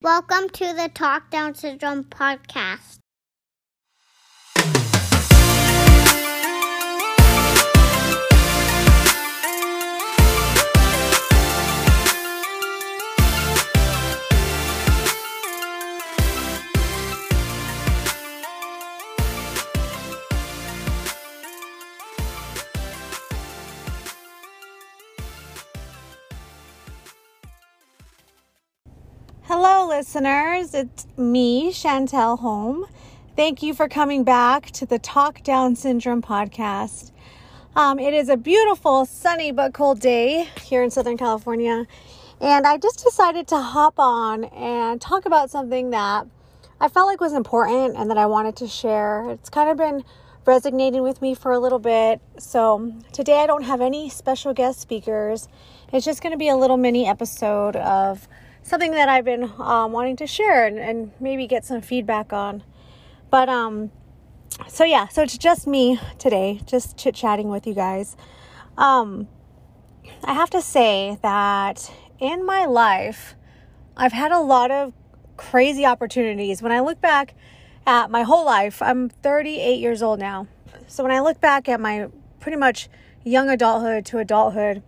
Welcome to the Talk Down Syndrome podcast. Listeners. It's me, Chantel Home. Thank you for coming back to the Talk Down Syndrome podcast. Um, it is a beautiful, sunny but cold day here in Southern California, and I just decided to hop on and talk about something that I felt like was important and that I wanted to share. It's kind of been resonating with me for a little bit. So today I don't have any special guest speakers. It's just going to be a little mini episode of something that I've been um, wanting to share and, and maybe get some feedback on. But um, so yeah, so it's just me today, just chit chatting with you guys. Um, I have to say that in my life, I've had a lot of crazy opportunities. When I look back at my whole life, I'm 38 years old now. So when I look back at my pretty much young adulthood to adulthood,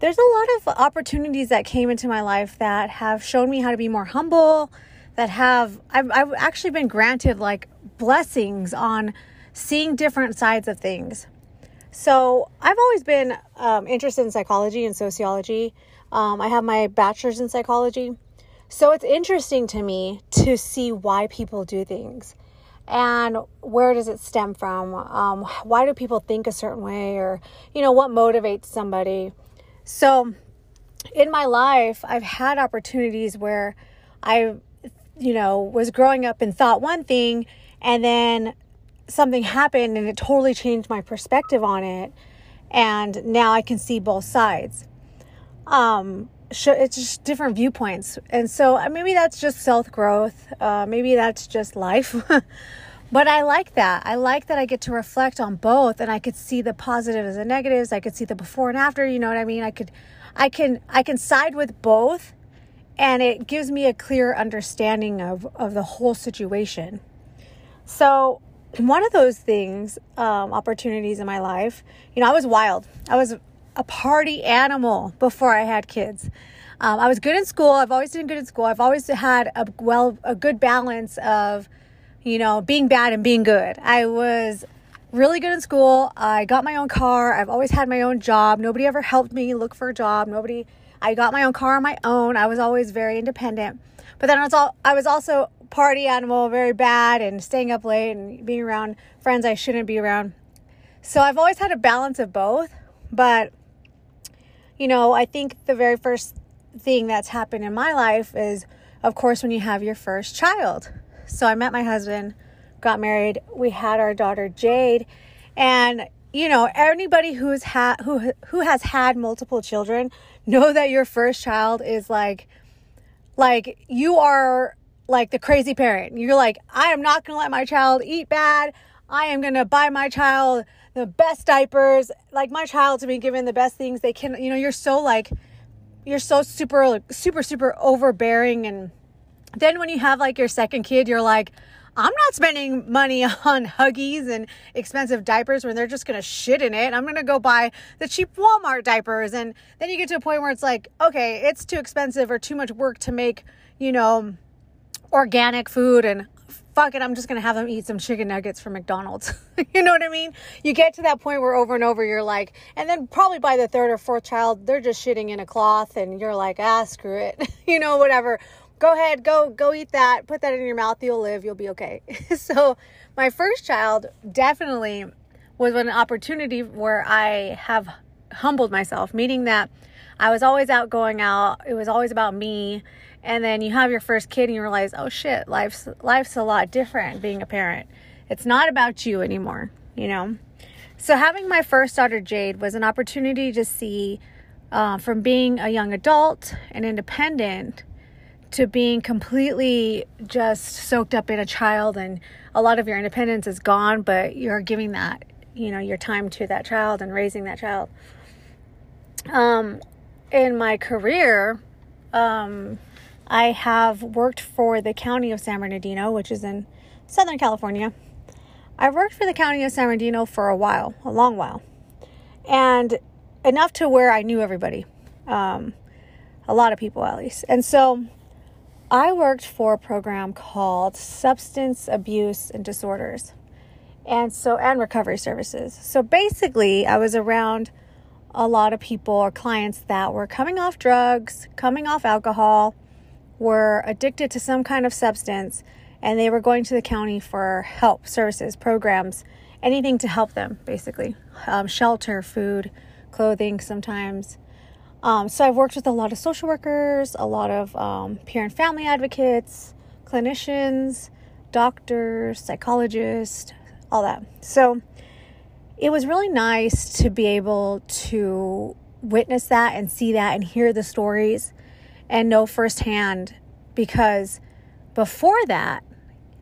there's a lot of opportunities that came into my life that have shown me how to be more humble that have I've, I've actually been granted like blessings on seeing different sides of things. So i've always been um, interested in psychology and sociology. Um, i have my bachelor's in psychology. So it's interesting to me to see why people do things and where does it stem from? Um, why do people think a certain way or you know what motivates somebody so in my life, I've had opportunities where I, you know, was growing up and thought one thing and then something happened and it totally changed my perspective on it. And now I can see both sides. Um, it's just different viewpoints. And so uh, maybe that's just self growth. Uh, maybe that's just life. But I like that. I like that I get to reflect on both and I could see the positives and negatives. I could see the before and after, you know what I mean? I could I can I can side with both and it gives me a clear understanding of of the whole situation. So, one of those things, um, opportunities in my life, you know, I was wild. I was a party animal before I had kids. Um, I was good in school. I've always been good in school. I've always had a well a good balance of you know, being bad and being good. I was really good in school. I got my own car. I've always had my own job. Nobody ever helped me look for a job. Nobody I got my own car on my own. I was always very independent. But then I was all I was also party animal, very bad and staying up late and being around friends I shouldn't be around. So I've always had a balance of both, but you know, I think the very first thing that's happened in my life is of course when you have your first child. So I met my husband, got married. We had our daughter Jade, and you know anybody who's had who who has had multiple children know that your first child is like like you are like the crazy parent. You're like I am not going to let my child eat bad. I am going to buy my child the best diapers, like my child to be given the best things they can. You know, you're so like you're so super super super overbearing and then when you have like your second kid, you're like, I'm not spending money on Huggies and expensive diapers when they're just to shit in it. I'm to go buy the cheap Walmart diapers. And then you get to a point where it's like, okay, it's too expensive or too much work to make, you know, organic food and fuck it, I'm just to have them eat some chicken nuggets from McDonald's. you know what I mean? You get to that point where over and over you're like, and then probably by the third or fourth child, they're just shitting in a cloth and you're like, ah, screw it. you know, whatever go ahead, go go eat that, put that in your mouth, you'll live, you'll be okay. so, my first child definitely was an opportunity where I have humbled myself, meaning that I was always out going out. It was always about me. And then you have your first kid and you realize, "Oh shit, life's life's a lot different being a parent. It's not about you anymore, you know?" So having my first daughter Jade was an opportunity to see uh, from being a young adult and independent to being completely just soaked up in a child and a lot of your independence is gone but you're giving that you know your time to that child and raising that child um in my career um I have worked for the county of San Bernardino, which is in Southern California. I've worked for the county of San Bernardino for a while, a long while, and enough to where I knew everybody, um, a lot of people at least. And so I worked for a program called Substance Abuse and Disorders, and so and recovery services. So basically, I was around a lot of people or clients that were coming off drugs, coming off alcohol, were addicted to some kind of substance, and they were going to the county for help, services, programs, anything to help them, basically um, shelter, food, clothing, sometimes. Um, so I've worked with a lot of social workers, a lot of um, peer and family advocates, clinicians, doctors, psychologists, all that. So it was really nice to be able to witness that and see that and hear the stories and know firsthand because before that,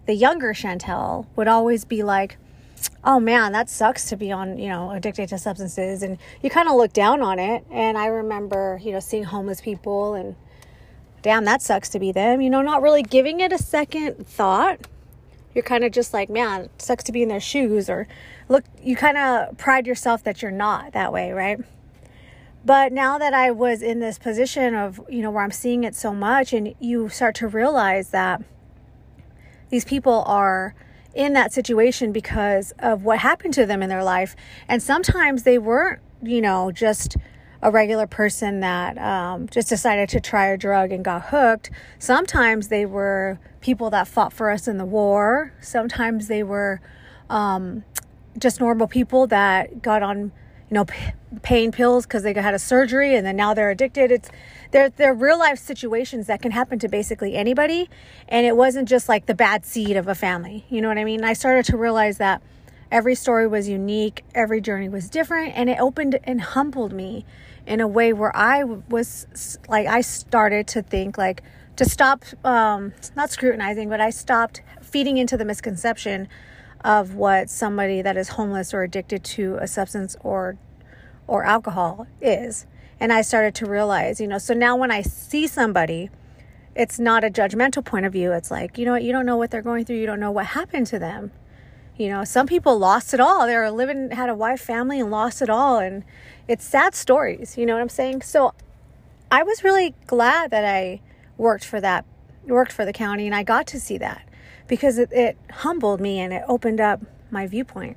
the younger Chantel would always be like, oh man, that sucks to be on, you know, addicted to substances. And you kind of look down on it. And I remember, you know, seeing homeless people and damn, that sucks to be them, you know, not really giving it a second thought. You're kind of just like, man, it sucks to be in their shoes. Or look, you kind of pride yourself that you're not that way, right? But now that I was in this position of, you know, where I'm seeing it so much, and you start to realize that these people are in that situation because of what happened to them in their life. And sometimes they weren't, you know, just a regular person that um, just decided to try a drug and got hooked. Sometimes they were people that fought for us in the war. Sometimes they were um, just normal people that got on you know, p- pain pills because they had a surgery and then now they're addicted. It's they're they're real life situations that can happen to basically anybody, and it wasn't just like the bad seed of a family. You know what I mean? I started to realize that every story was unique, every journey was different, and it opened and humbled me in a way where I was like I started to think like to stop um, not scrutinizing, but I stopped feeding into the misconception of what somebody that is homeless or addicted to a substance or or alcohol is. And I started to realize, you know, so now when I see somebody, it's not a judgmental point of view. It's like, you know what, you don't know what they're going through, you don't know what happened to them. You know, some people lost it all. They were living, had a wife, family, and lost it all. And it's sad stories, you know what I'm saying? So I was really glad that I worked for that, worked for the county, and I got to see that because it, it humbled me and it opened up my viewpoint.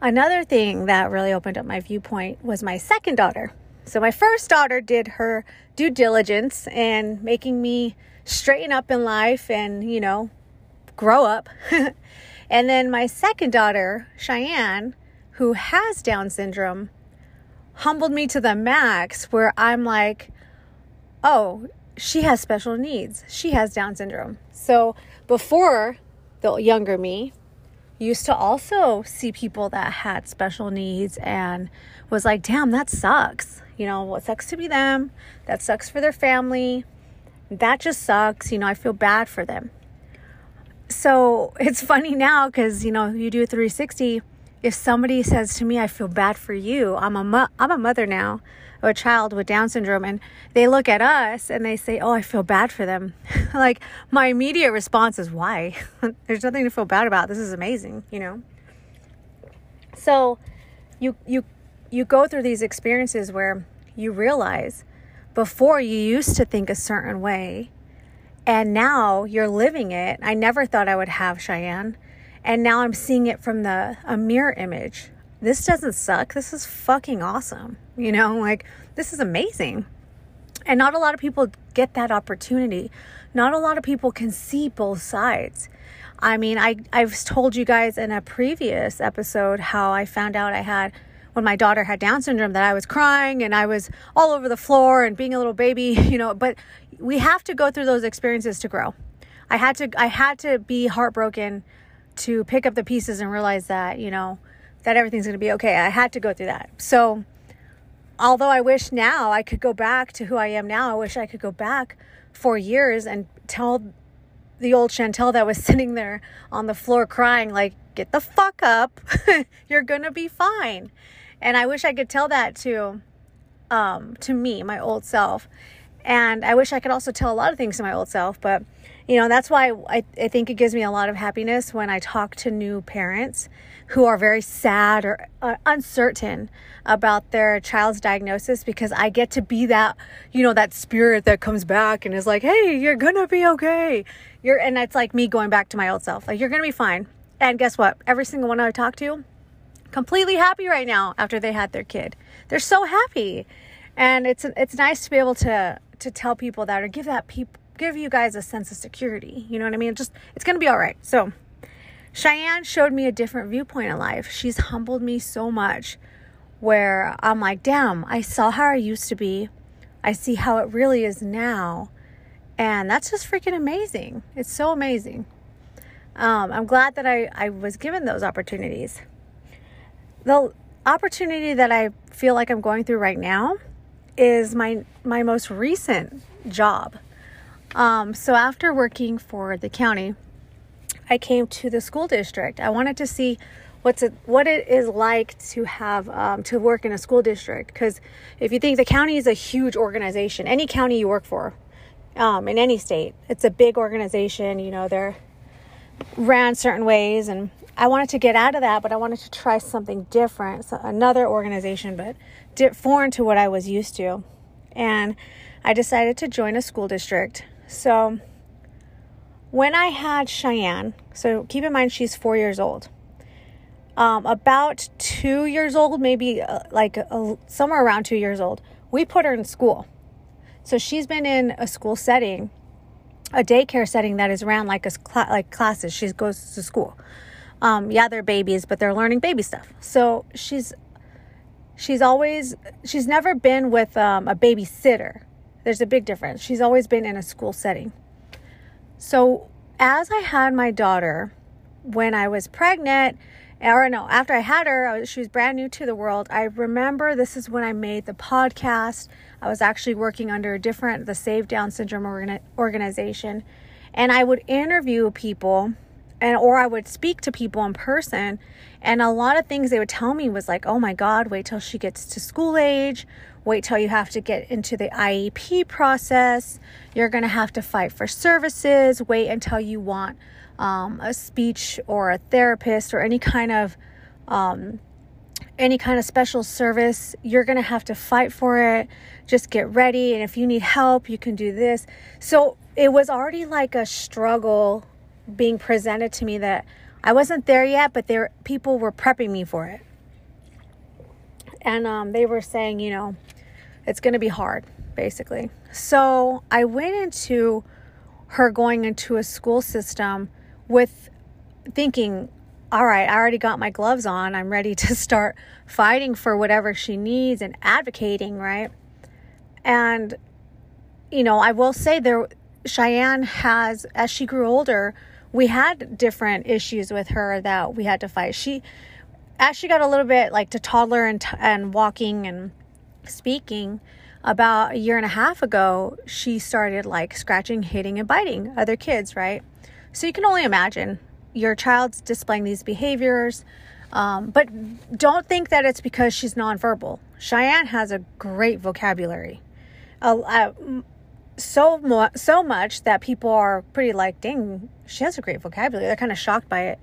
Another thing that really opened up my viewpoint was my second daughter. So, my first daughter did her due diligence and making me straighten up in life and, you know, grow up. and then my second daughter, Cheyenne, who has Down syndrome, humbled me to the max where I'm like, oh, she has special needs. She has Down syndrome. So before the younger me used to also see people that had special needs and was like, damn, that sucks. You know, what sucks to be them. That sucks for their family. That just sucks. You know, I feel bad for them. So it's funny now because, you know, you do a 360. If somebody says to me, I feel bad for you, I'm a, I'm a mother now a child with Down syndrome and they look at us and they say, Oh, I feel bad for them. like my immediate response is, Why? There's nothing to feel bad about. This is amazing, you know? So you, you, you go through these experiences where you realize before you used to think a certain way and now you're living it. I never thought I would have Cheyenne. And now I'm seeing it from the a mirror image this doesn't suck. This is fucking awesome. You know, like this is amazing. And not a lot of people get that opportunity. Not a lot of people can see both sides. I mean, I I've told you guys in a previous episode how I found out I had when my daughter had Down syndrome that I was crying and I was all over the floor and being a little baby, you know, but we have to go through those experiences to grow. I had to I had to be heartbroken to pick up the pieces and realize that, you know, that everything's going to be okay. I had to go through that. So, although I wish now I could go back to who I am now, I wish I could go back four years and tell the old Chantel that was sitting there on the floor crying, like, get the fuck up. You're to be fine. And I wish I could tell that to, um, to me, my old self. And I wish I could also tell a lot of things to my old self, but you know, that's why I, I think it gives me a lot of happiness when I talk to new parents who are very sad or uh, uncertain about their child's diagnosis because I get to be that, you know, that spirit that comes back and is like, "Hey, you're going to be okay." You're and it's like me going back to my old self. Like, "You're going to be fine." And guess what? Every single one I talk to completely happy right now after they had their kid. They're so happy. And it's it's nice to be able to to tell people that or give that people give you guys a sense of security. You know what I mean? Just it's going to be all right. So, Cheyenne showed me a different viewpoint in life. She's humbled me so much where I'm like, damn, I saw how I used to be. I see how it really is now. And that's just freaking amazing. It's so amazing. Um, I'm glad that I, I was given those opportunities. The opportunity that I feel like I'm going through right now is my my most recent job. Um, so after working for the county, I came to the school district. I wanted to see what's it, what it is like to have um, to work in a school district. Because if you think the county is a huge organization, any county you work for, um, in any state, it's a big organization. You know they're ran certain ways, and I wanted to get out of that, but I wanted to try something different, so another organization, but foreign to what I was used to, and I decided to join a school district. So when I had Cheyenne, so keep in mind she's four years old. Um, about two years old, maybe uh, like uh, somewhere around two years old, we put her in school. So she's been in a school setting, a daycare setting that is ran like a cl- like classes. She goes to school. Um, yeah, they're babies, but they're learning baby stuff. So she's she's always she's never been with um, a babysitter. There's a big difference. She's always been in a school setting. So, as I had my daughter, when I was pregnant, or no, after I had her, was, she was brand new to the world. I remember this is when I made the podcast. I was actually working under a different, the Save Down Syndrome organi- organization, and I would interview people, and or I would speak to people in person, and a lot of things they would tell me was like, "Oh my God, wait till she gets to school age." Wait till you have to get into the IEP process. You're going to have to fight for services. Wait until you want um, a speech or a therapist or any kind of um, any kind of special service. You're going to have to fight for it. Just get ready. And if you need help, you can do this. So it was already like a struggle being presented to me that I wasn't there yet, but there people were prepping me for it. And um, they were saying, you know, it's going to be hard, basically. So I went into her going into a school system with thinking, all right, I already got my gloves on. I'm ready to start fighting for whatever she needs and advocating, right? And, you know, I will say there, Cheyenne has, as she grew older, we had different issues with her that we had to fight. She, as she got a little bit like to toddler and, and walking and speaking about a year and a half ago, she started like scratching, hitting, and biting other kids, right? So you can only imagine your child's displaying these behaviors. Um, but don't think that it's because she's nonverbal. Cheyenne has a great vocabulary. Uh, uh, so mo- so much that people are pretty like, dang, she has a great vocabulary. They're kind of shocked by it.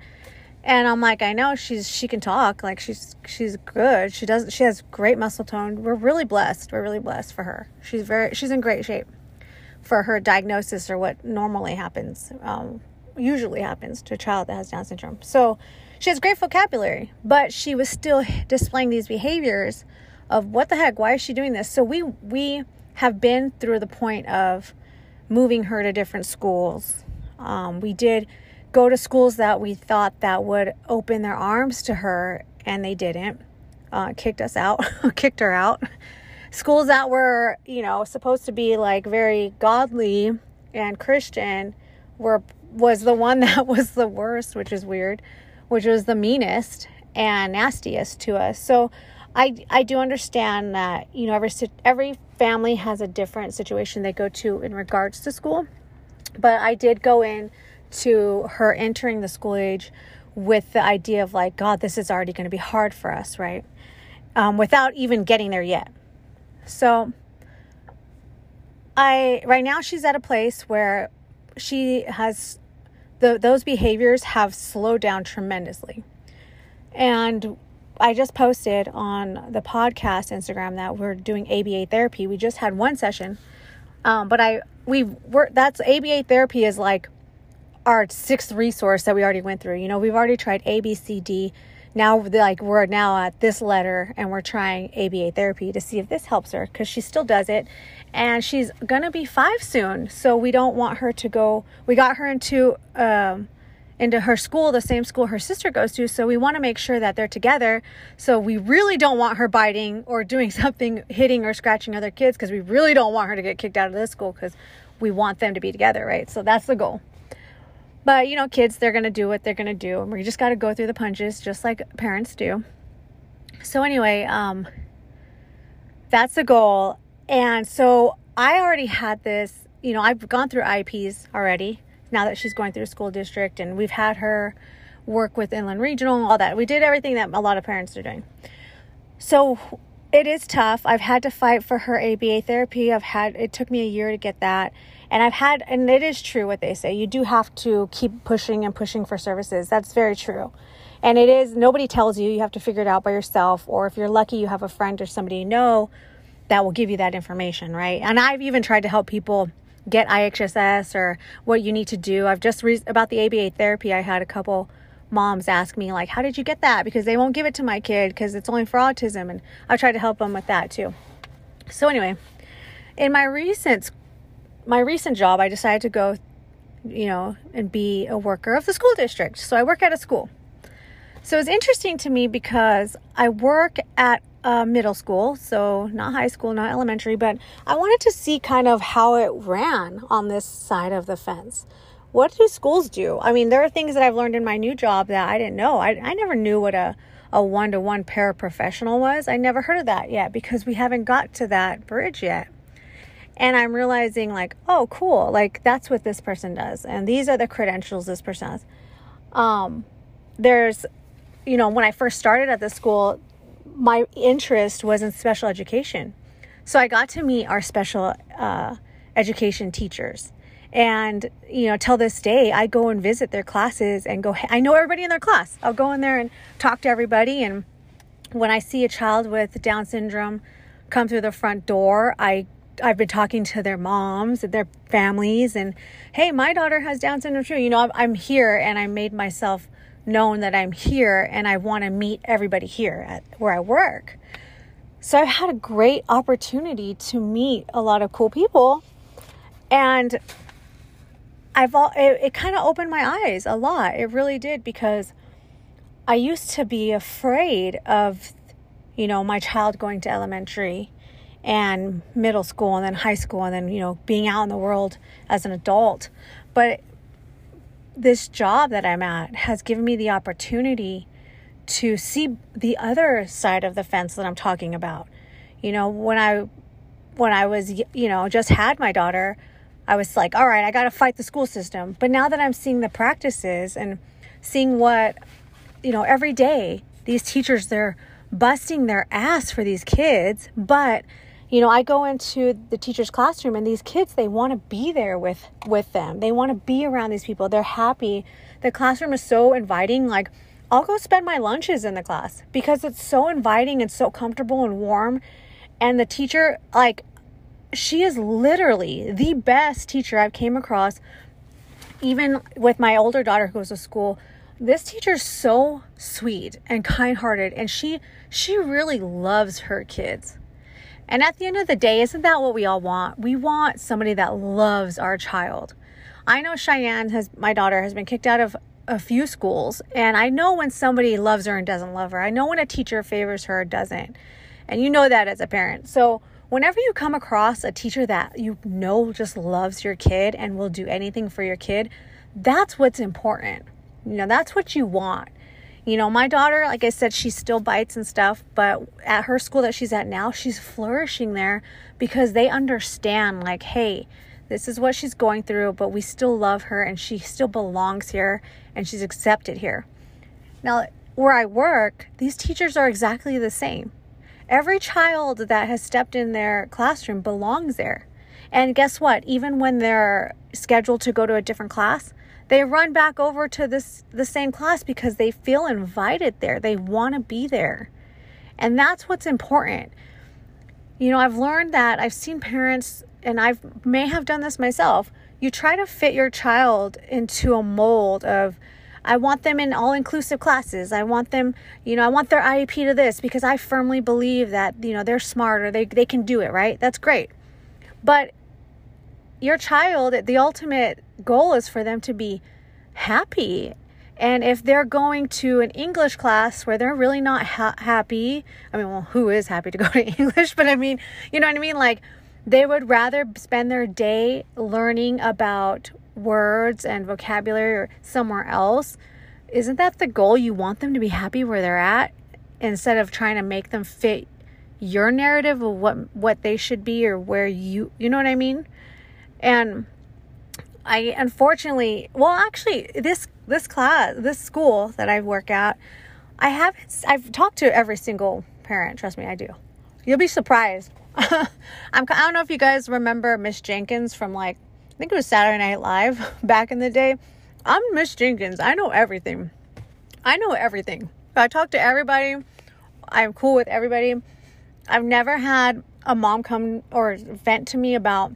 And I'm like, I know she's she can talk, like she's she's good. She does she has great muscle tone. We're really blessed. We're really blessed for her. She's very she's in great shape for her diagnosis or what normally happens, um, usually happens to a child that has Down syndrome. So she has great vocabulary, but she was still displaying these behaviors of what the heck? Why is she doing this? So we we have been through the point of moving her to different schools. Um, we did go to schools that we thought that would open their arms to her and they didn't. Uh, kicked us out kicked her out. Schools that were you know supposed to be like very godly and christian were was the one that was the worst which is weird which was the meanest and nastiest to us. So i i do understand that you know every every family has a different situation they go to in regards to school but i did go in to her entering the school age with the idea of like, God, this is already going to be hard for us, right? Um, without even getting there yet. So I right now she's at a place where she has the those behaviors have slowed down tremendously. And I just posted on the podcast Instagram that we're doing ABA therapy. We just had one session. Um, but I we were that's ABA therapy is like our sixth resource that we already went through. You know, we've already tried A, B, C, D. Now, like we're now at this letter, and we're trying ABA therapy to see if this helps her because she still does it, and she's gonna be five soon. So we don't want her to go. We got her into um, into her school, the same school her sister goes to. So we want to make sure that they're together. So we really don't want her biting or doing something, hitting or scratching other kids because we really don't want her to get kicked out of this school because we want them to be together, right? So that's the goal. But, you know, kids, they're going to do what they're going to do. And we just got to go through the punches just like parents do. So, anyway, um, that's the goal. And so I already had this, you know, I've gone through IEPs already now that she's going through school district. And we've had her work with Inland Regional, all that. We did everything that a lot of parents are doing. So it is tough. I've had to fight for her ABA therapy. I've had, it took me a year to get that. And I've had, and it is true what they say. You do have to keep pushing and pushing for services. That's very true. And it is, nobody tells you. You have to figure it out by yourself. Or if you're lucky, you have a friend or somebody you know that will give you that information, right? And I've even tried to help people get IHSS or what you need to do. I've just, re- about the ABA therapy, I had a couple moms ask me, like, how did you get that? Because they won't give it to my kid because it's only for autism. And I've tried to help them with that too. So, anyway, in my recent my recent job, I decided to go, you know, and be a worker of the school district. So I work at a school. So it's interesting to me because I work at a middle school, so not high school, not elementary, but I wanted to see kind of how it ran on this side of the fence. What do schools do? I mean, there are things that I've learned in my new job that I didn't know. I, I never knew what a a one to one paraprofessional was. I never heard of that yet because we haven't got to that bridge yet and I'm realizing like, oh, cool, like that's what this person does, and these are the credentials this person has. Um, there's, you know, when I first started at the school, my interest was in special education, so I got to meet our special uh, education teachers. And, you know, till this day, I go and visit their classes and go, I know everybody in their class. I'll go in there and talk to everybody. And when I see a child with Down syndrome come through the front door, I I've been talking to their moms and their families, and hey, my daughter has Down syndrome too. You know, I'm, here, and I made myself known that I'm here, and I want to meet everybody here at where I work. So I've had a great opportunity to meet a lot of cool people, and I've all it, it kind of opened my eyes a lot. It really did because I used to be afraid of, you know, my child going to elementary and middle school and then high school and then you know being out in the world as an adult but this job that I'm at has given me the opportunity to see the other side of the fence that I'm talking about you know when I when I was you know just had my daughter I was like all right I got to fight the school system. But now that I'm seeing the practices and seeing what you know every day these teachers they're busting their ass for these kids but you know i go into the teacher's classroom and these kids they want to be there with with them. They want to be around these people. They're happy. The classroom is so inviting. Like i'll go spend my lunches in the class because it's so inviting and so comfortable and warm. And the teacher like she is literally the best teacher i've came across even with my older daughter who goes to school this teacher's so sweet and kind-hearted and she she really loves her kids and at the end of the day, isn't that what we all want? We want somebody that loves our child. I know Cheyenne has, my daughter, has been kicked out of a few schools, and I know when somebody loves her and doesn't love her. I know when a teacher favors her or doesn't. And you know that as a parent. So, whenever you come across a teacher that you know just loves your kid and will do anything for your kid, that's what's important. You know, that's what you want. You know, my daughter, like I said, she still bites and stuff, but at her school that she's at now, she's flourishing there because they understand, like, hey, this is what she's going through, but we still love her and she still belongs here and she's accepted here. Now, where I work, these teachers are exactly the same. Every child that has stepped in their classroom belongs there. And guess what? Even when they're scheduled to go to a different class, they run back over to this the same class because they feel invited there. They want to be there. And that's what's important. You know, I've learned that I've seen parents and I may have done this myself. You try to fit your child into a mold of I want them in all inclusive classes. I want them, you know, I want their IEP to this because I firmly believe that, you know, they're smarter. they, they can do it, right? That's great. But your child, the ultimate goal is for them to be happy. And if they're going to an English class where they're really not ha- happy, I mean, well, who is happy to go to English? But I mean, you know what I mean? Like, they would rather spend their day learning about words and vocabulary or somewhere else. Isn't that the goal? You want them to be happy where they're at instead of trying to make them fit your narrative of what what they should be or where you you know what I mean? And I unfortunately, well actually this this class, this school that I work at, I haven't I've talked to every single parent, trust me, I do. You'll be surprised. I'm I don't know if you guys remember Miss Jenkins from like think it was Saturday Night Live back in the day. I'm Miss Jenkins. I know everything. I know everything. I talk to everybody. I'm cool with everybody. I've never had a mom come or vent to me about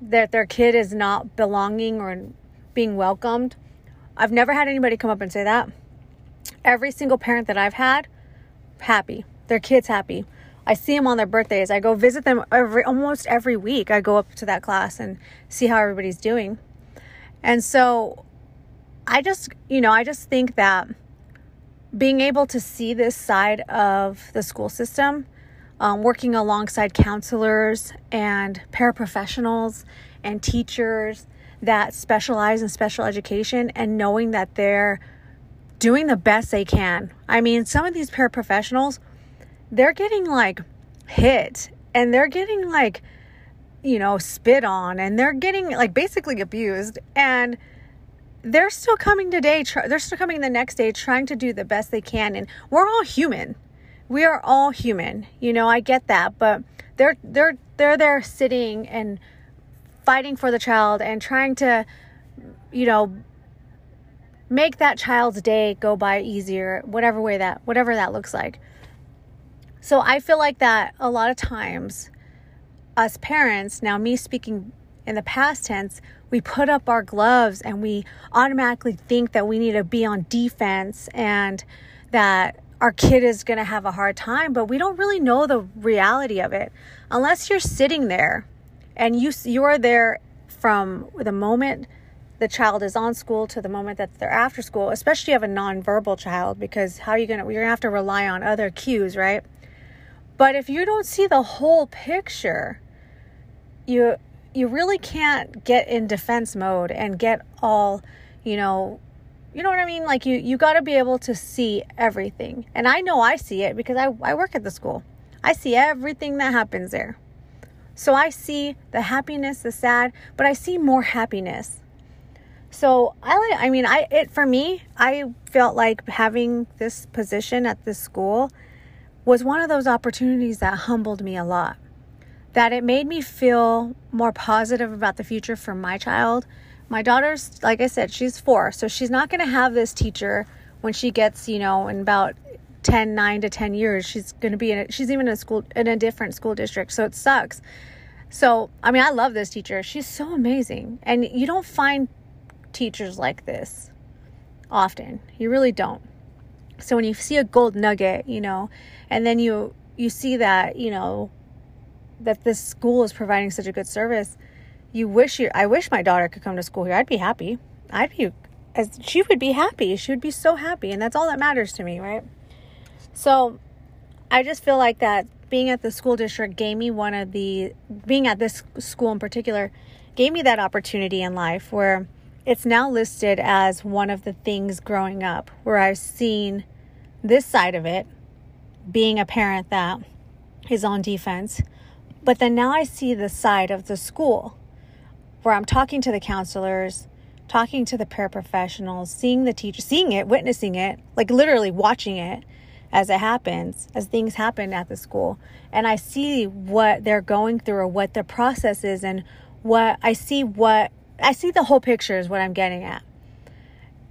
that their kid is not belonging or being welcomed. I've never had anybody come up and say that. Every single parent that I've had, happy. Their kid's happy. I see them on their birthdays. I go visit them every almost every week. I go up to that class and see how everybody's doing. And so I just, you know, I just think that being able to see this side of the school system um, working alongside counselors and paraprofessionals and teachers that specialize in special education and knowing that they're doing the best they can. I mean, some of these paraprofessionals, they're getting like hit and they're getting like, you know, spit on and they're getting like basically abused and they're still coming today, tr- they're still coming the next day trying to do the best they can. And we're all human we are all human. You know, I get that, but they're they're they're there sitting and fighting for the child and trying to you know make that child's day go by easier, whatever way that whatever that looks like. So I feel like that a lot of times us parents, now me speaking in the past tense, we put up our gloves and we automatically think that we need to be on defense and that our kid is going to have a hard time, but we don't really know the reality of it unless you're sitting there and you you're there from the moment the child is on school to the moment that they're after school, especially if you have a nonverbal child because how are you going to you're going to have to rely on other cues, right? But if you don't see the whole picture, you you really can't get in defense mode and get all, you know, you know what I mean? Like you you got to be able to see everything. And I know I see it because I I work at the school. I see everything that happens there. So I see the happiness, the sad, but I see more happiness. So I I mean I it for me, I felt like having this position at this school was one of those opportunities that humbled me a lot. That it made me feel more positive about the future for my child my daughter's, like I said, she's four, so she's not going to have this teacher when she gets, you know, in about 10, 9 to 10 years. She's going to be in a, she's even in a school, in a different school district, so it sucks. So, I mean, I love this teacher. She's so amazing. And you don't find teachers like this often. You really don't. So when you see a gold nugget, you know, and then you you see that, you know, that this school is providing such a good service, you wish you I wish my daughter could come to school here. I'd be happy. I'd be as she would be happy. She would be so happy and that's all that matters to me, right? So I just feel like that being at the school district gave me one of the being at this school in particular gave me that opportunity in life where it's now listed as one of the things growing up where I've seen this side of it being a parent that is on defense. But then now I see the side of the school where I'm talking to the counselors, talking to the paraprofessionals, seeing the teacher, seeing it, witnessing it, like literally watching it, as it happens, as things happen at the school. And I see what they're going through or what the process is and what I see what I see the whole picture is what I'm getting at.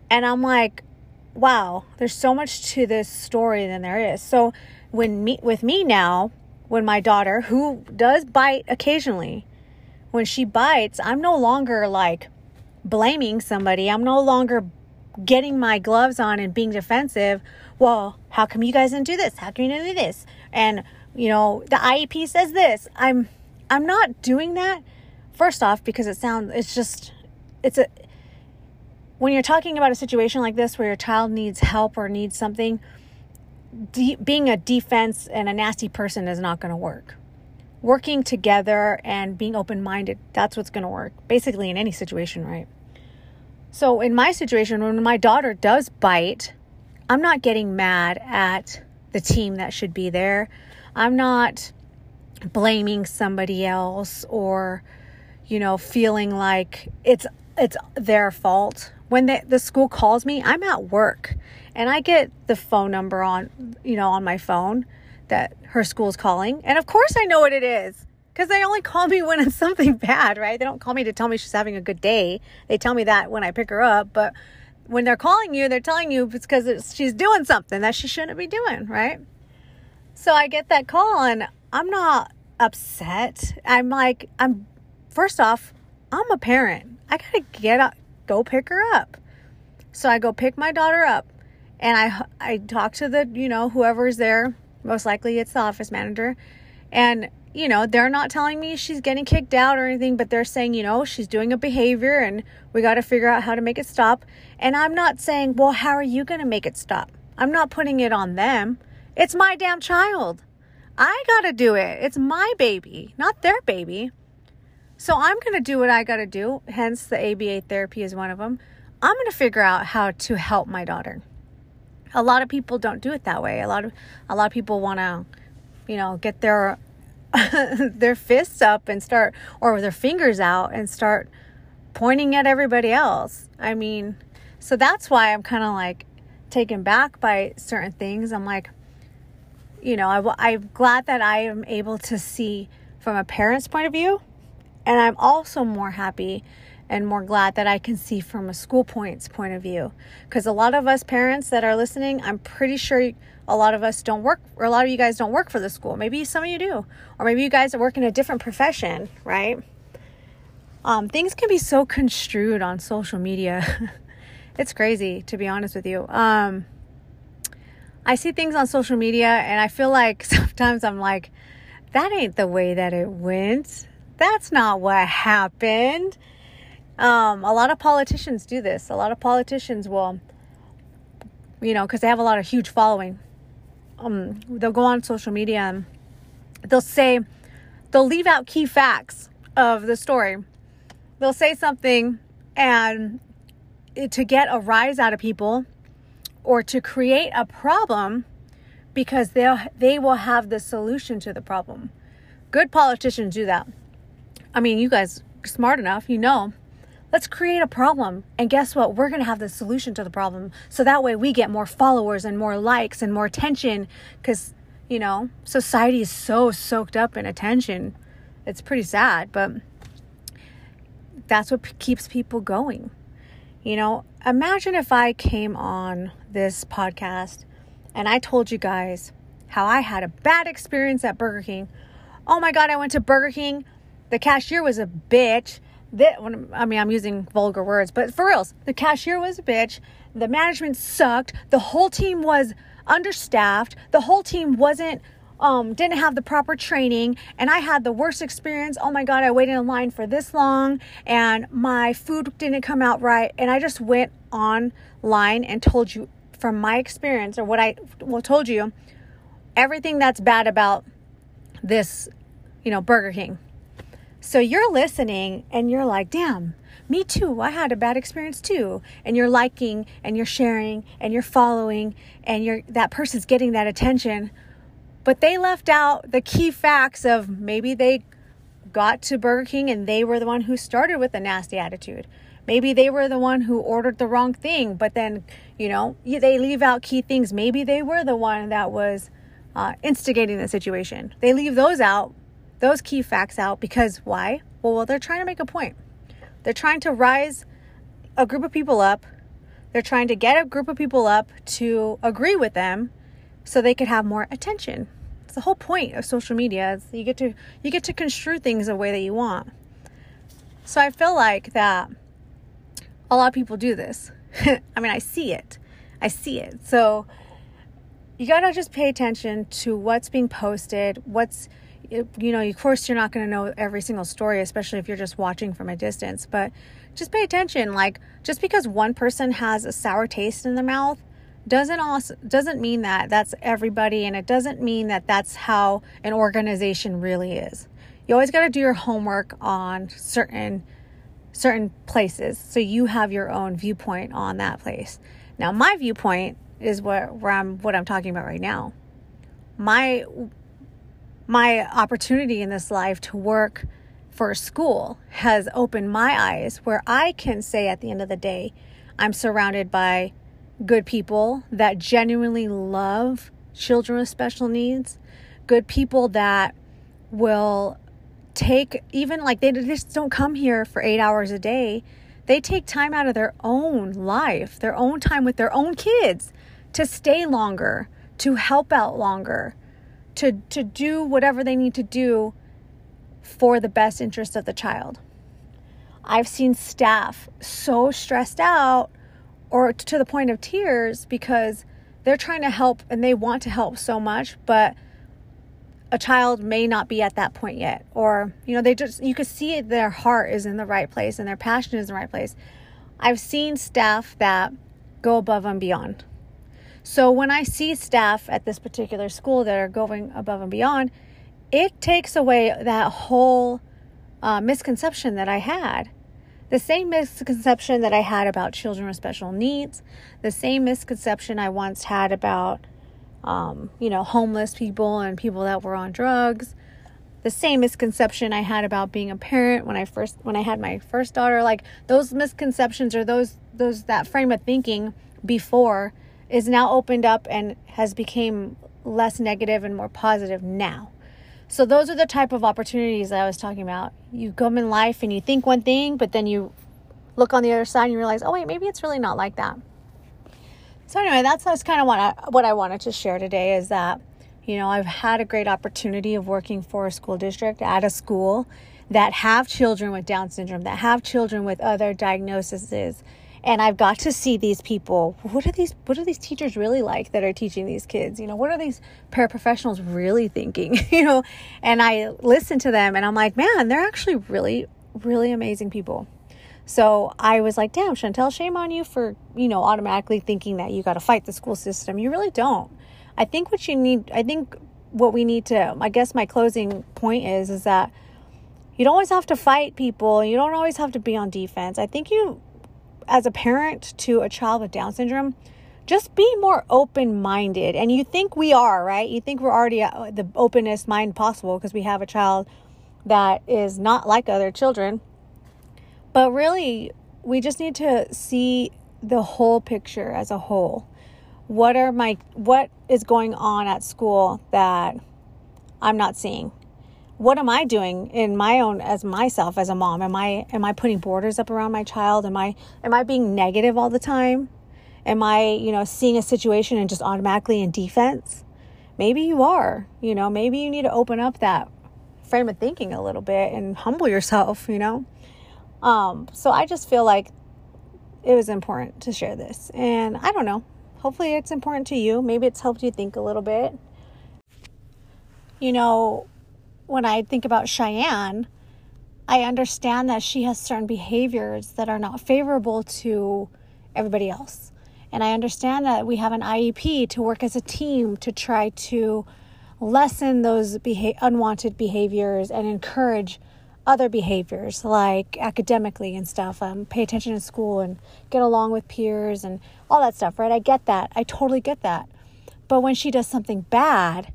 And I'm like, wow, there's so much to this story than there is. So when me with me now, when my daughter, who does bite occasionally, when she bites, I'm no longer like blaming somebody. I'm no longer getting my gloves on and being defensive. Well, how come you guys didn't do this? How come you didn't do this? And you know, the IEP says this. I'm I'm not doing that. First off, because it sounds it's just it's a when you're talking about a situation like this where your child needs help or needs something, de- being a defense and a nasty person is not going to work. Working together and being open minded, that's what's going to work. Basically, in any situation, right? So, in my situation, when my daughter does bite, I'm not getting mad at the team that should be there. I'm not blaming somebody else or, you know, feeling like it's it's their fault. When the, the school calls me, I'm at work and I get the phone number on, you know, on my phone that her school's calling. And of course I know what it is because they only call me when it's something bad, right? They don't call me to tell me she's having a good day. They tell me that when I pick her up, but when they're calling you, they're telling you it's because she's doing something that she shouldn't be doing, right? So I get that call and I'm not upset. I'm like, I'm first off, I'm a parent. I gotta get up, go pick her up. So I go pick my daughter up and I I talk to the you know whoever's there. Most likely it's the office manager, and you know they're not telling me she's getting kicked out or anything, but they're saying you know she's doing a behavior and we got to figure out how to make it stop. And I'm not saying well how are you to make it stop? I'm not putting it on them. It's my damn child. I got to do it. It's my baby, not their baby. So I'm going to do what I got to do. Hence, the ABA therapy is one of them. I'm going to figure out how to help my daughter a lot of people don't do it that way. A lot of a lot of people want to, you know, get their their fists up and start or their fingers out and start pointing at everybody else. I mean, so that's why I'm kind of like taken back by certain things. I'm like, you know, I, I'm glad that I am able to see from a parent's point of view, and I'm also more happy and more glad that I can see from a school points point of view. Because a lot of us parents that are listening, I'm pretty sure a lot of us don't work, or a lot of you guys don't work for the school. Maybe some of you do, or maybe you guys are working a different profession, right? Um, things can be so construed on social media. it's crazy, to be honest with you. Um, I see things on social media, and I feel like sometimes I'm like, that ain't the way that it went. That's not what happened. Um, a lot of politicians do this. A lot of politicians will, you know, because they have a lot of huge following. Um, they'll go on social media and they'll say, they'll leave out key facts of the story. They'll say something and to get a rise out of people or to create a problem because they'll they will have the solution to the problem. Good politicians do that. I mean, you guys smart enough, you know Let's create a problem. And guess what? We're going to have the solution to the problem. So that way we get more followers and more likes and more attention because, you know, society is so soaked up in attention. It's pretty sad, but that's what p- keeps people going. You know, imagine if I came on this podcast and I told you guys how I had a bad experience at Burger King. Oh my God, I went to Burger King. The cashier was a bitch that I mean, I'm using vulgar words, but for reals, the cashier was a bitch. The management sucked. The whole team was understaffed. The whole team wasn't um, didn't have the proper training and I had the worst experience. Oh my God, I waited in line for this long and my food didn't come out right. And I just went online and told you from my experience or what I well, told you everything that's bad about this, you know, Burger King. So you're listening and you're like, damn, me too. I had a bad experience too. And you're liking and you're sharing and you're following and you're that person's getting that attention. But they left out the key facts of maybe they got to Burger King and they were the one who started with a nasty attitude. Maybe they were the one who ordered the wrong thing, but then, you know, they leave out key things. Maybe they were the one that was uh, instigating the situation. They leave those out, those key facts out, because why? Well, well, they're trying to make a point. They're trying to rise a group of people up. They're trying to get a group of people up to agree with them so they could have more attention. It's the whole point of social media. Is you get to you get to construe things the way that you want. So I feel like that a lot of people do this. I mean, I see it. I see it. So you got to just pay attention to what's being posted, what's you know, of course you're not going to know every single story, especially if you're just watching from a distance, but just pay attention. Like just because one person has a sour taste in their mouth doesn't also doesn't mean that that's everybody and it doesn't mean that that's how an organization really is. You always got to do your homework on certain certain places so you have your own viewpoint on that place. Now my viewpoint is what where I'm what I'm talking about right now. My my opportunity in this life to work for a school has opened my eyes where I can say at the end of the day, I'm surrounded by good people that genuinely love children with special needs, good people that will take even like they just don't come here for 8 hours a day. They take time out of their own life, their own time with their own kids to stay longer, to help out longer, to to do whatever they need to do for the best interest of the child. I've seen staff so stressed out or to the point of tears because they're trying to help and they want to help so much, but a child may not be at that point yet. Or, you know, they just, you could see their heart is in the right place and their passion is in the right place. I've seen staff that go above and beyond. So when I see staff at this particular school that are going above and beyond, it takes away that whole uh, misconception that I had the same misconception that I had about children with special needs, the same misconception I once had about, um, you know, homeless people and people that were on drugs, the same misconception I had about being a parent when I first when I had my first daughter. Like those misconceptions or those those that frame of thinking before is now opened up and has became less negative and more positive now. So those are the type of opportunities that I was talking about. You come in life and you think one thing, but then you look on the other side and you realize, oh wait, maybe it's really not like that. So anyway, that's, that's kind of what I, what I wanted to share today is that, you know, I've had a great opportunity of working for a school district at a school that have children with Down syndrome, that have children with other diagnoses, and I've got to see these people. What are these what are these teachers really like that are teaching these kids? You know, what are these paraprofessionals really thinking? you know, and I listen to them and I'm like, man, they're actually really really amazing people. So I was like, damn, Chantel, shame on you for, you know, automatically thinking that you got to fight the school system. You really don't. I think what you need, I think what we need to, I guess my closing point is, is that you don't always have to fight people. You don't always have to be on defense. I think you as a parent to a child with Down syndrome, just be more open minded. And you think we are, right? You think we're already uh, the openest mind possible because we have a child that is not like other children. But really, we just need to see the whole picture as a whole. What are my what is going on at school that I'm not seeing? What am I doing in my own as myself as a mom? Am I am I putting borders up around my child? Am I am I being negative all the time? Am I, you know, seeing a situation and just automatically in defense? Maybe you are. You know, maybe you need to open up that frame of thinking a little bit and humble yourself, you know? Um, so I just feel like it was important to share this. And I don't know. Hopefully it's important to you. Maybe it's helped you think a little bit. You know, when I think about Cheyenne, I understand that she has certain behaviors that are not favorable to everybody else. And I understand that we have an IEP to work as a team to try to lessen those beha- unwanted behaviors and encourage other behaviors like academically and stuff. Um, pay attention in school and get along with peers and all that stuff, right? I get that. I totally get that. But when she does something bad,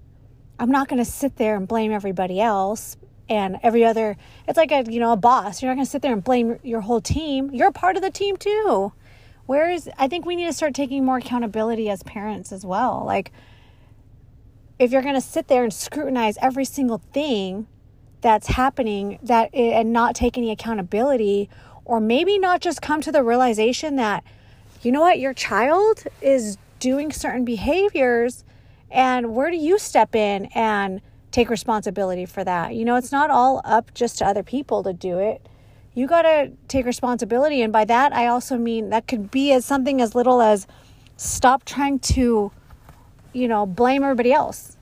I'm not going to sit there and blame everybody else and every other it's like a you know a boss. You're not going to sit there and blame your whole team. You're a part of the team too. Whereas i think we need to start taking more accountability as parents as well. Like if you're going to sit there and scrutinize every single thing that's happening that eh, and not take any accountability or maybe not just come to the realization that you know what your child is doing certain behaviors and where do you step in and take responsibility for that. You know, it's not all up just to other people to do it. You got to take responsibility. And by that, I also mean that could be as something as little as stop trying to, you know, blame everybody else.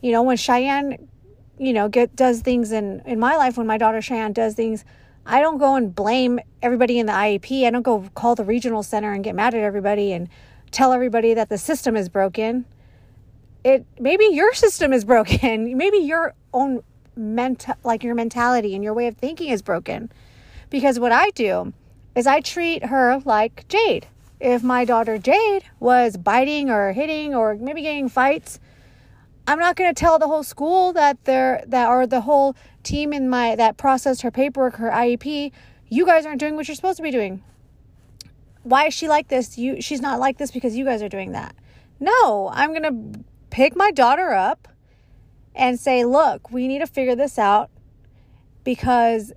You know, when Cheyenne, you know, get does things in in my life, when my daughter Cheyenne does things, I don't go and blame everybody in the IEP. I don't go call the regional center and get mad at everybody and tell everybody that the system is broken it maybe your system is broken. Maybe your own mental like your mentality and your way of thinking is broken. Because what i do is i treat her like jade. If my daughter jade was biting or hitting or maybe getting fights i'm not going to tell the whole school that they're that or the whole team in my that processed her paperwork her iep you guys aren't doing what you're supposed to be doing. Why is she like this? You she's not like this because you guys are doing that. No i'm going to pick my daughter up and say, look, we need to figure this out because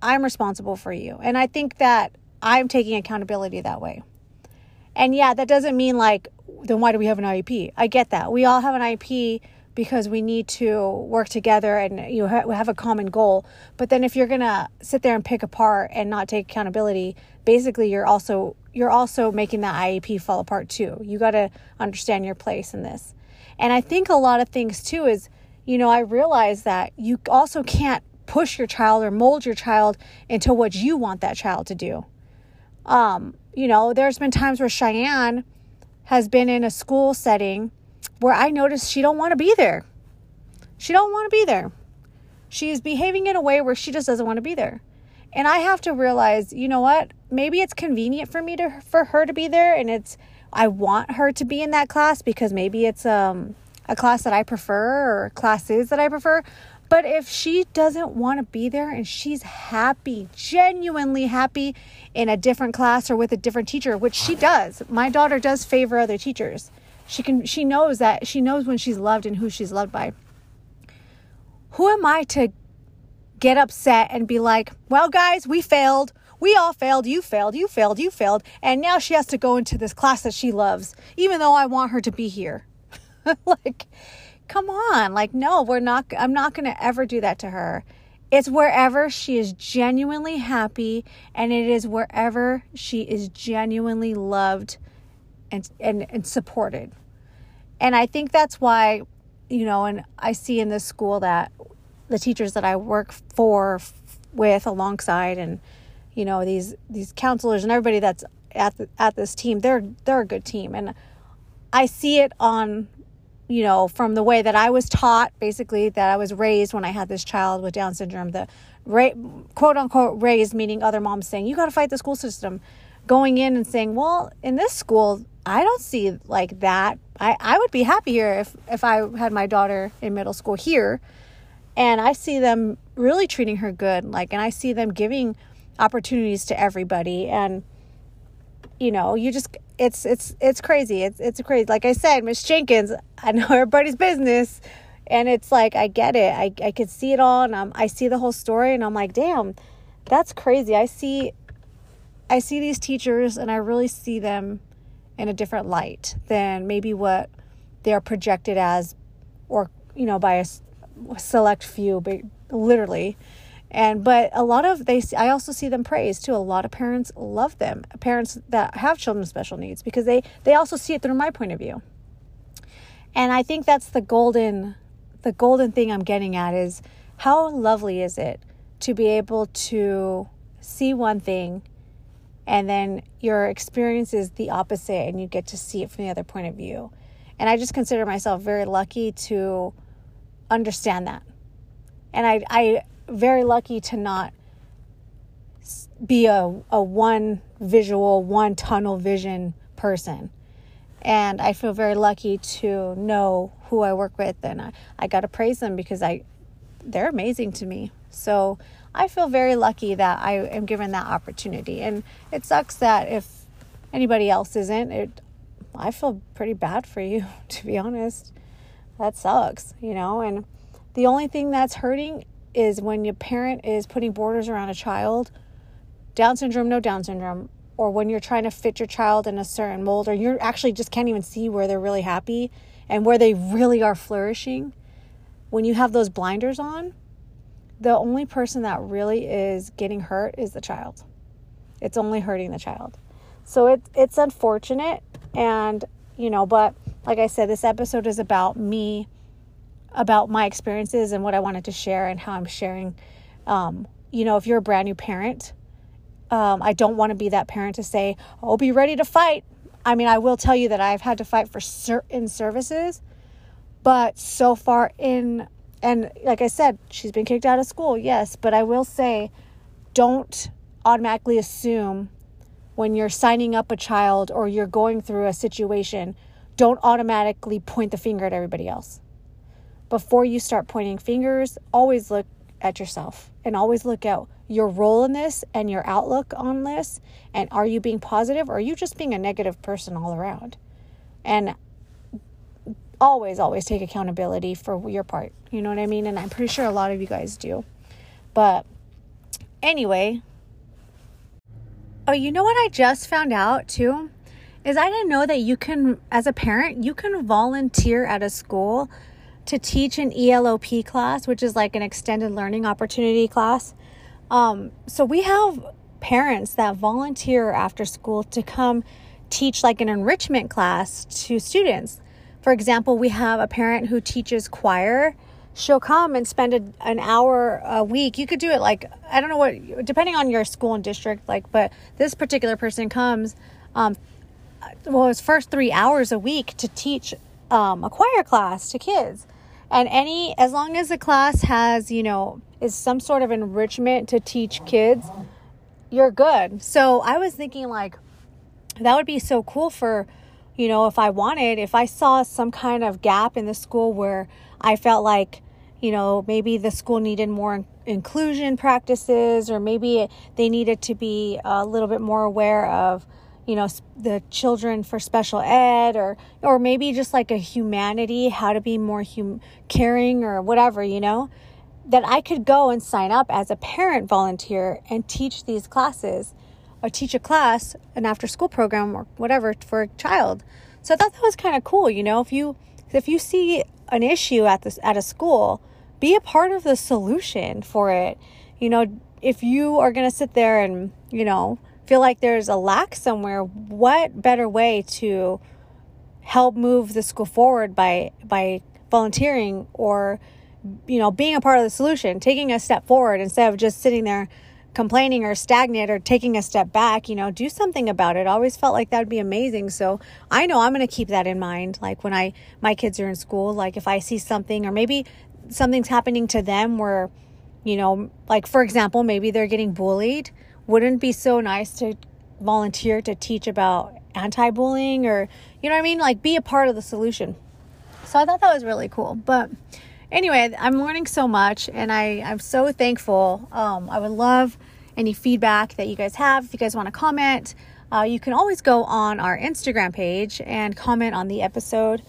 I'm responsible for you. And I think that I'm taking accountability that way. And yeah, that doesn't mean like, then why do we have an IEP? I get that. We all have an IEP because we need to work together and you know, have a common goal. But then if you're going to sit there and pick apart and not take accountability, basically you're also you're also making that IEP fall apart too. You got to understand your place in this. And I think a lot of things too is, you know, I realize that you also can't push your child or mold your child into what you want that child to do. Um, you know, there's been times where Cheyenne has been in a school setting where I noticed she don't want to be there. She don't want to be there. She is behaving in a way where she just doesn't want to be there. And I have to realize, you know what? Maybe it's convenient for me to for her to be there and it's I want her to be in that class because maybe it's um, a class that I prefer or classes that I prefer. But if she doesn't want to be there and she's happy, genuinely happy in a different class or with a different teacher, which she does. My daughter does favor other teachers. She can she knows that she knows when she's loved and who she's loved by. Who am I to get upset and be like, "Well, guys, we failed we all failed, you failed, you failed, you failed, and now she has to go into this class that she loves, even though I want her to be here. like, come on. Like, no, we're not, I'm not going to ever do that to her. It's wherever she is genuinely happy, and it is wherever she is genuinely loved and, and, and supported. And I think that's why, you know, and I see in this school that the teachers that I work for, with, alongside, and you know these these counselors and everybody that's at the, at this team they're they're a good team. And I see it on you know from the way that I was taught basically that I was raised when I had this child with down syndrome the ra- quote unquote raised meaning other moms saying you got to fight the school system. Going in and saying well in this school I don't see like that. I I would be happier if if I had my daughter in middle school here. And I see them really treating her good like and I see them giving opportunities to everybody. And you know you just it's it's it's crazy. It's it's crazy. Like i said miss jenkins i know everybody's business. And it's like i get it. I, I can see it all. And I'm, i see the whole story and i'm like damn that's crazy. I see i see these teachers and i really see them in a different light than maybe what they are projected as or you know by a select few but literally and but a lot of they i also see them praised too. A lot of parents love them parents that have children with special needs because they they also see it through my point of view. And i think that's the golden the golden thing i'm getting at is how lovely is it to be able to see one thing and then your experience is the opposite and you get to see it from the other point of view. And i just consider myself very lucky to understand that. And i i very lucky to not be a, a one visual, one tunnel vision person. And I feel very lucky to know who I work with. And I, I got to praise them because I, they're amazing to me. So I feel very lucky that I am given that opportunity. And it sucks that if anybody else isn't, it I feel pretty bad for you, to be honest. That sucks, you know, and the only thing that's hurting is when your parent is putting borders around a child, Down syndrome, no Down syndrome, or when you're trying to fit your child in a certain mold, or you actually just can't even see where they're really happy and where they really are flourishing. When you have those blinders on, the only person that really is getting hurt is the child. It's only hurting the child. So it, it's unfortunate. And, you know, but like I said, this episode is about me, about my experiences and what I wanted to share and how I'm sharing. Um, you know, if you're a brand new parent, um, I don't want to be that parent to say, oh, be ready to fight. I mean, I will tell you that I've had to fight for certain services, but so far in and like I said, she's been kicked out of school, yes, but I will say don't automatically assume when you're signing up a child or you're going through a situation, don't automatically point the finger at everybody else. Before you start pointing fingers, always look at yourself and always look at your role in this and your outlook on this. And are you being positive or are you just being a negative person all around? And always, always take accountability for your part. You know what I mean? And I'm pretty sure a lot of you guys do. But anyway, oh, you know what I just found out too? Is I didn't know that you can, as a parent, you can volunteer at a school to teach an ELOP class, which is like an extended learning opportunity class. Um, so we have parents that volunteer after school to come teach like an enrichment class to students. For example, we have a parent who teaches choir. She'll come and spend a, an hour a week. You could do it like, I don't know what, depending on your school and district, like, but this particular person comes, um, well, his first three hours a week to teach um, a choir class to kids. And any, as long as the class has, you know, is some sort of enrichment to teach kids, you're good. So I was thinking, like, that would be so cool for you know, if I wanted, if I saw some kind of gap in the school where I felt like, you know, maybe the school needed more inclusion practices or maybe they needed to be a little bit more aware of, you know, the children for special ed or or maybe just like a humanity, how to be more hum- caring or whatever, you know, that I could go and sign up as a parent volunteer and teach these classes or teach a class, an after school program or whatever for a child. So I thought that was kind of cool, you know, if you if you see an issue at this at a school, be a part of the solution for it. You know, if you are going to sit there and, you know, feel like there's a lack somewhere, what better way to help move the school forward by by volunteering or you know, being a part of the solution, taking a step forward instead of just sitting there complaining or stagnant or taking a step back, you know, do something about it. I always felt like that would be amazing. So I know I'm going to keep that in mind. Like when I, my kids are in school, like if I see something or maybe something's happening to them where, you know, like for example, maybe they're getting bullied. Wouldn't it be so nice to volunteer to teach about anti bullying or, you know what I mean? Like be a part of the solution. So I thought that was really cool. But, anyway, I'm learning so much and I, I'm so thankful. Um, I would love any feedback that you guys have. If you guys want to comment, uh, you can always go on our Instagram page and comment on the episode.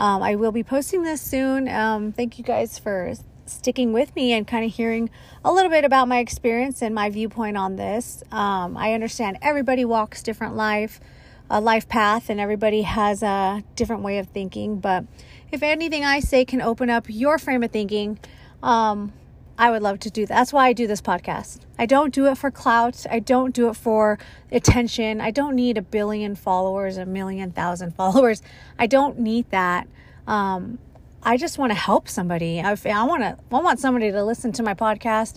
Um, I will be posting this soon. Um, thank you guys for sticking with me and kind of hearing a little bit about my experience and my viewpoint on this. Um, I understand everybody walks different life, a life path, and everybody has a different way of thinking. But if anything I say can open up your frame of thinking, um, I would love to do that. That's why I do this podcast. I don't do it for clout. I don't do it for attention. I don't need a billion followers, a million thousand followers. I don't need that. Um, I just want to help somebody. I, I want to. I want somebody to listen to my podcast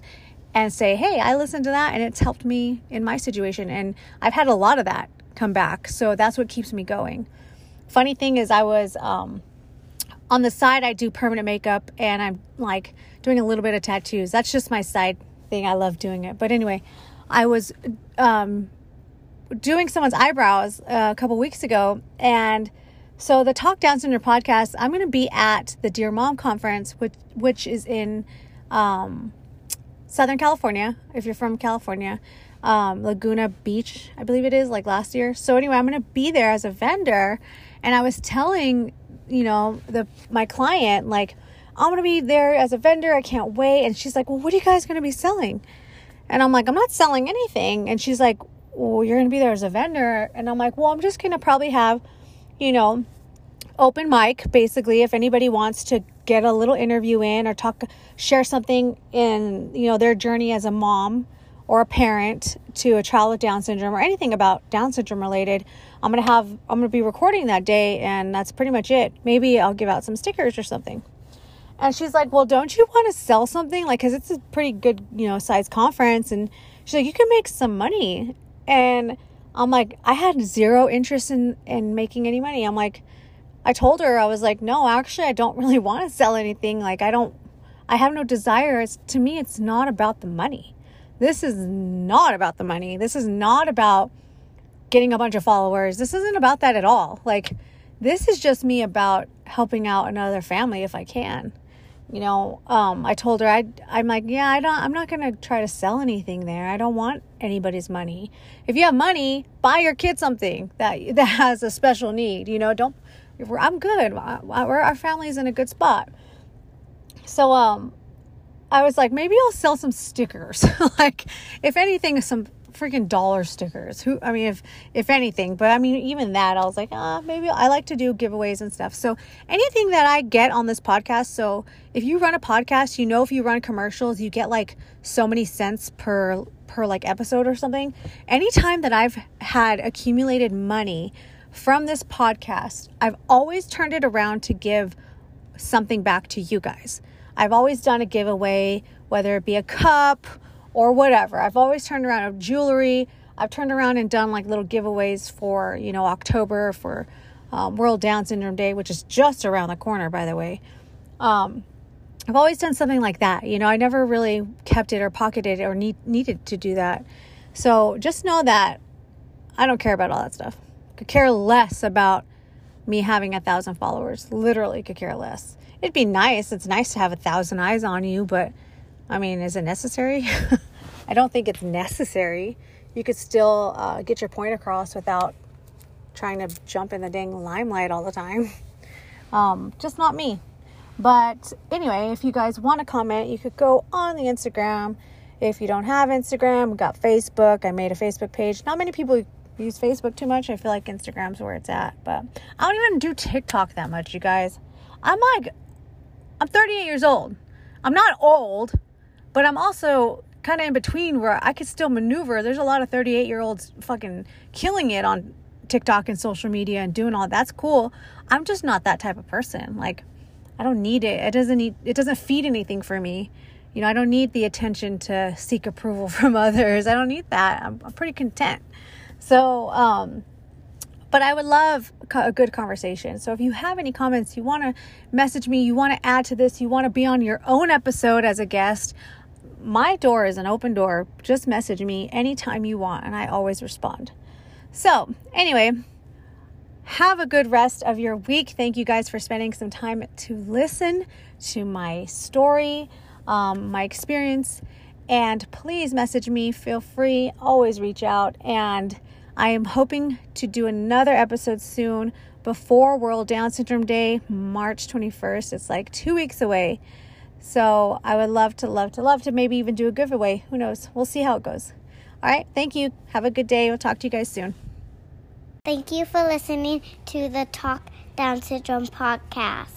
and say, "Hey, I listened to that, and it's helped me in my situation." And I've had a lot of that come back, so that's what keeps me going. Funny thing is, I was um, on the side, I do permanent makeup and I'm like doing a little bit of tattoos. That's just my side thing. I love doing it. But anyway, I was um, doing someone's eyebrows uh, a couple weeks ago. And so the Talk Down Syndrome podcast, I'm going to be at the Dear Mom conference, which, which is in um, Southern California, if you're from California, um, Laguna Beach, I believe it is, like last year. So anyway, I'm going to be there as a vendor. And I was telling, you know, the my client, like, I'm going to be there as a vendor. I can't wait. And she's like, well, what are you guys going to be selling? And I'm like, I'm not selling anything. And she's like, well, you're going to be there as a vendor. And I'm like, well, I'm just going to probably have, you know, open mic basically if anybody wants to get a little interview in or talk share something in you know their journey as a mom or a parent to a child with down syndrome or anything about down syndrome related i'm to have i'm to be recording that day and that's pretty much it. Maybe i'll give out some stickers or something. And she's like well don't you want to sell something? Like because it's a pretty good you know size conference and she's like you can make some money and i'm like i had zero interest in in making any money i'm like I told her, I was like, no, actually, I don't really want to sell anything. Like, I don't, I have no desire. It's, to me, it's not about the money. This is not about the money. This is not about getting a bunch of followers. This isn't about that at all. Like, this is just me about helping out another family if I can. You know, um, I told her I I'm like, yeah, I don't I'm not going to try to sell anything there. I don't want anybody's money. If you have money, buy your kid something that that has a special need. You know, don't I'm good. We're, our family's in a good spot. So, um, I was like, maybe I'll sell some stickers. like, if anything, some freaking dollar stickers. Who, I mean, if if anything, but I mean, even that, I was like, ah, maybe I like to do giveaways and stuff. So anything that I get on this podcast. So if you run a podcast, you know, if you run commercials, you get like so many cents per per like episode or something. Anytime that I've had accumulated money from this podcast, I've always turned it around to give something back to you guys. I've always done a giveaway, whether it be a cup or whatever. I've always turned around jewelry. I've turned around and done like little giveaways for, you know, October for um, World Down Syndrome Day, which is just around the corner, by the way. Um, I've always done something like that. You know, I never really kept it or pocketed it or need, needed to do that. So just know that I don't care about all that stuff could care less about me having a thousand followers. Literally could care less. It'd be nice. It's nice to have a thousand eyes on you, but I mean, is it necessary? I don't think it's necessary. You could still uh, get your point across without trying to jump in the dang limelight all the time. Um, just not me. But anyway, if you guys want to comment, you could go on the Instagram. If you don't have Instagram, we got Facebook. I made a Facebook page. Not many people use Facebook too much. I feel like Instagram's where it's at. But I don't even do TikTok that much, you guys. I'm like, I'm 38 years old. I'm not old, but I'm also kind of in between where I could still maneuver. There's a lot of 38 year olds fucking killing it on TikTok and social media and doing all that's cool. I'm just not that type of person. Like, I don't need it. It doesn't need, it doesn't feed anything for me. You know, I don't need the attention to seek approval from others. I don't need that. I'm, I'm pretty content. So, um, but I would love a good conversation. So if you have any comments, you want to message me, you want to add to this, you want to be on your own episode as a guest, my door is an open door. Just message me anytime you want, and I always respond. So, anyway, have a good rest of your week. Thank you guys for spending some time to listen to my story, um, my experience, and please message me. Feel free, always reach out. And I am hoping to do another episode soon before World Down Syndrome Day, March 21st. It's like two weeks away. So I would love to, love to, love to maybe even do a giveaway. Who knows? We'll see how it goes. All right. Thank you. Have a good day. We'll talk to you guys soon. Thank you for listening to the Talk Down Syndrome podcast.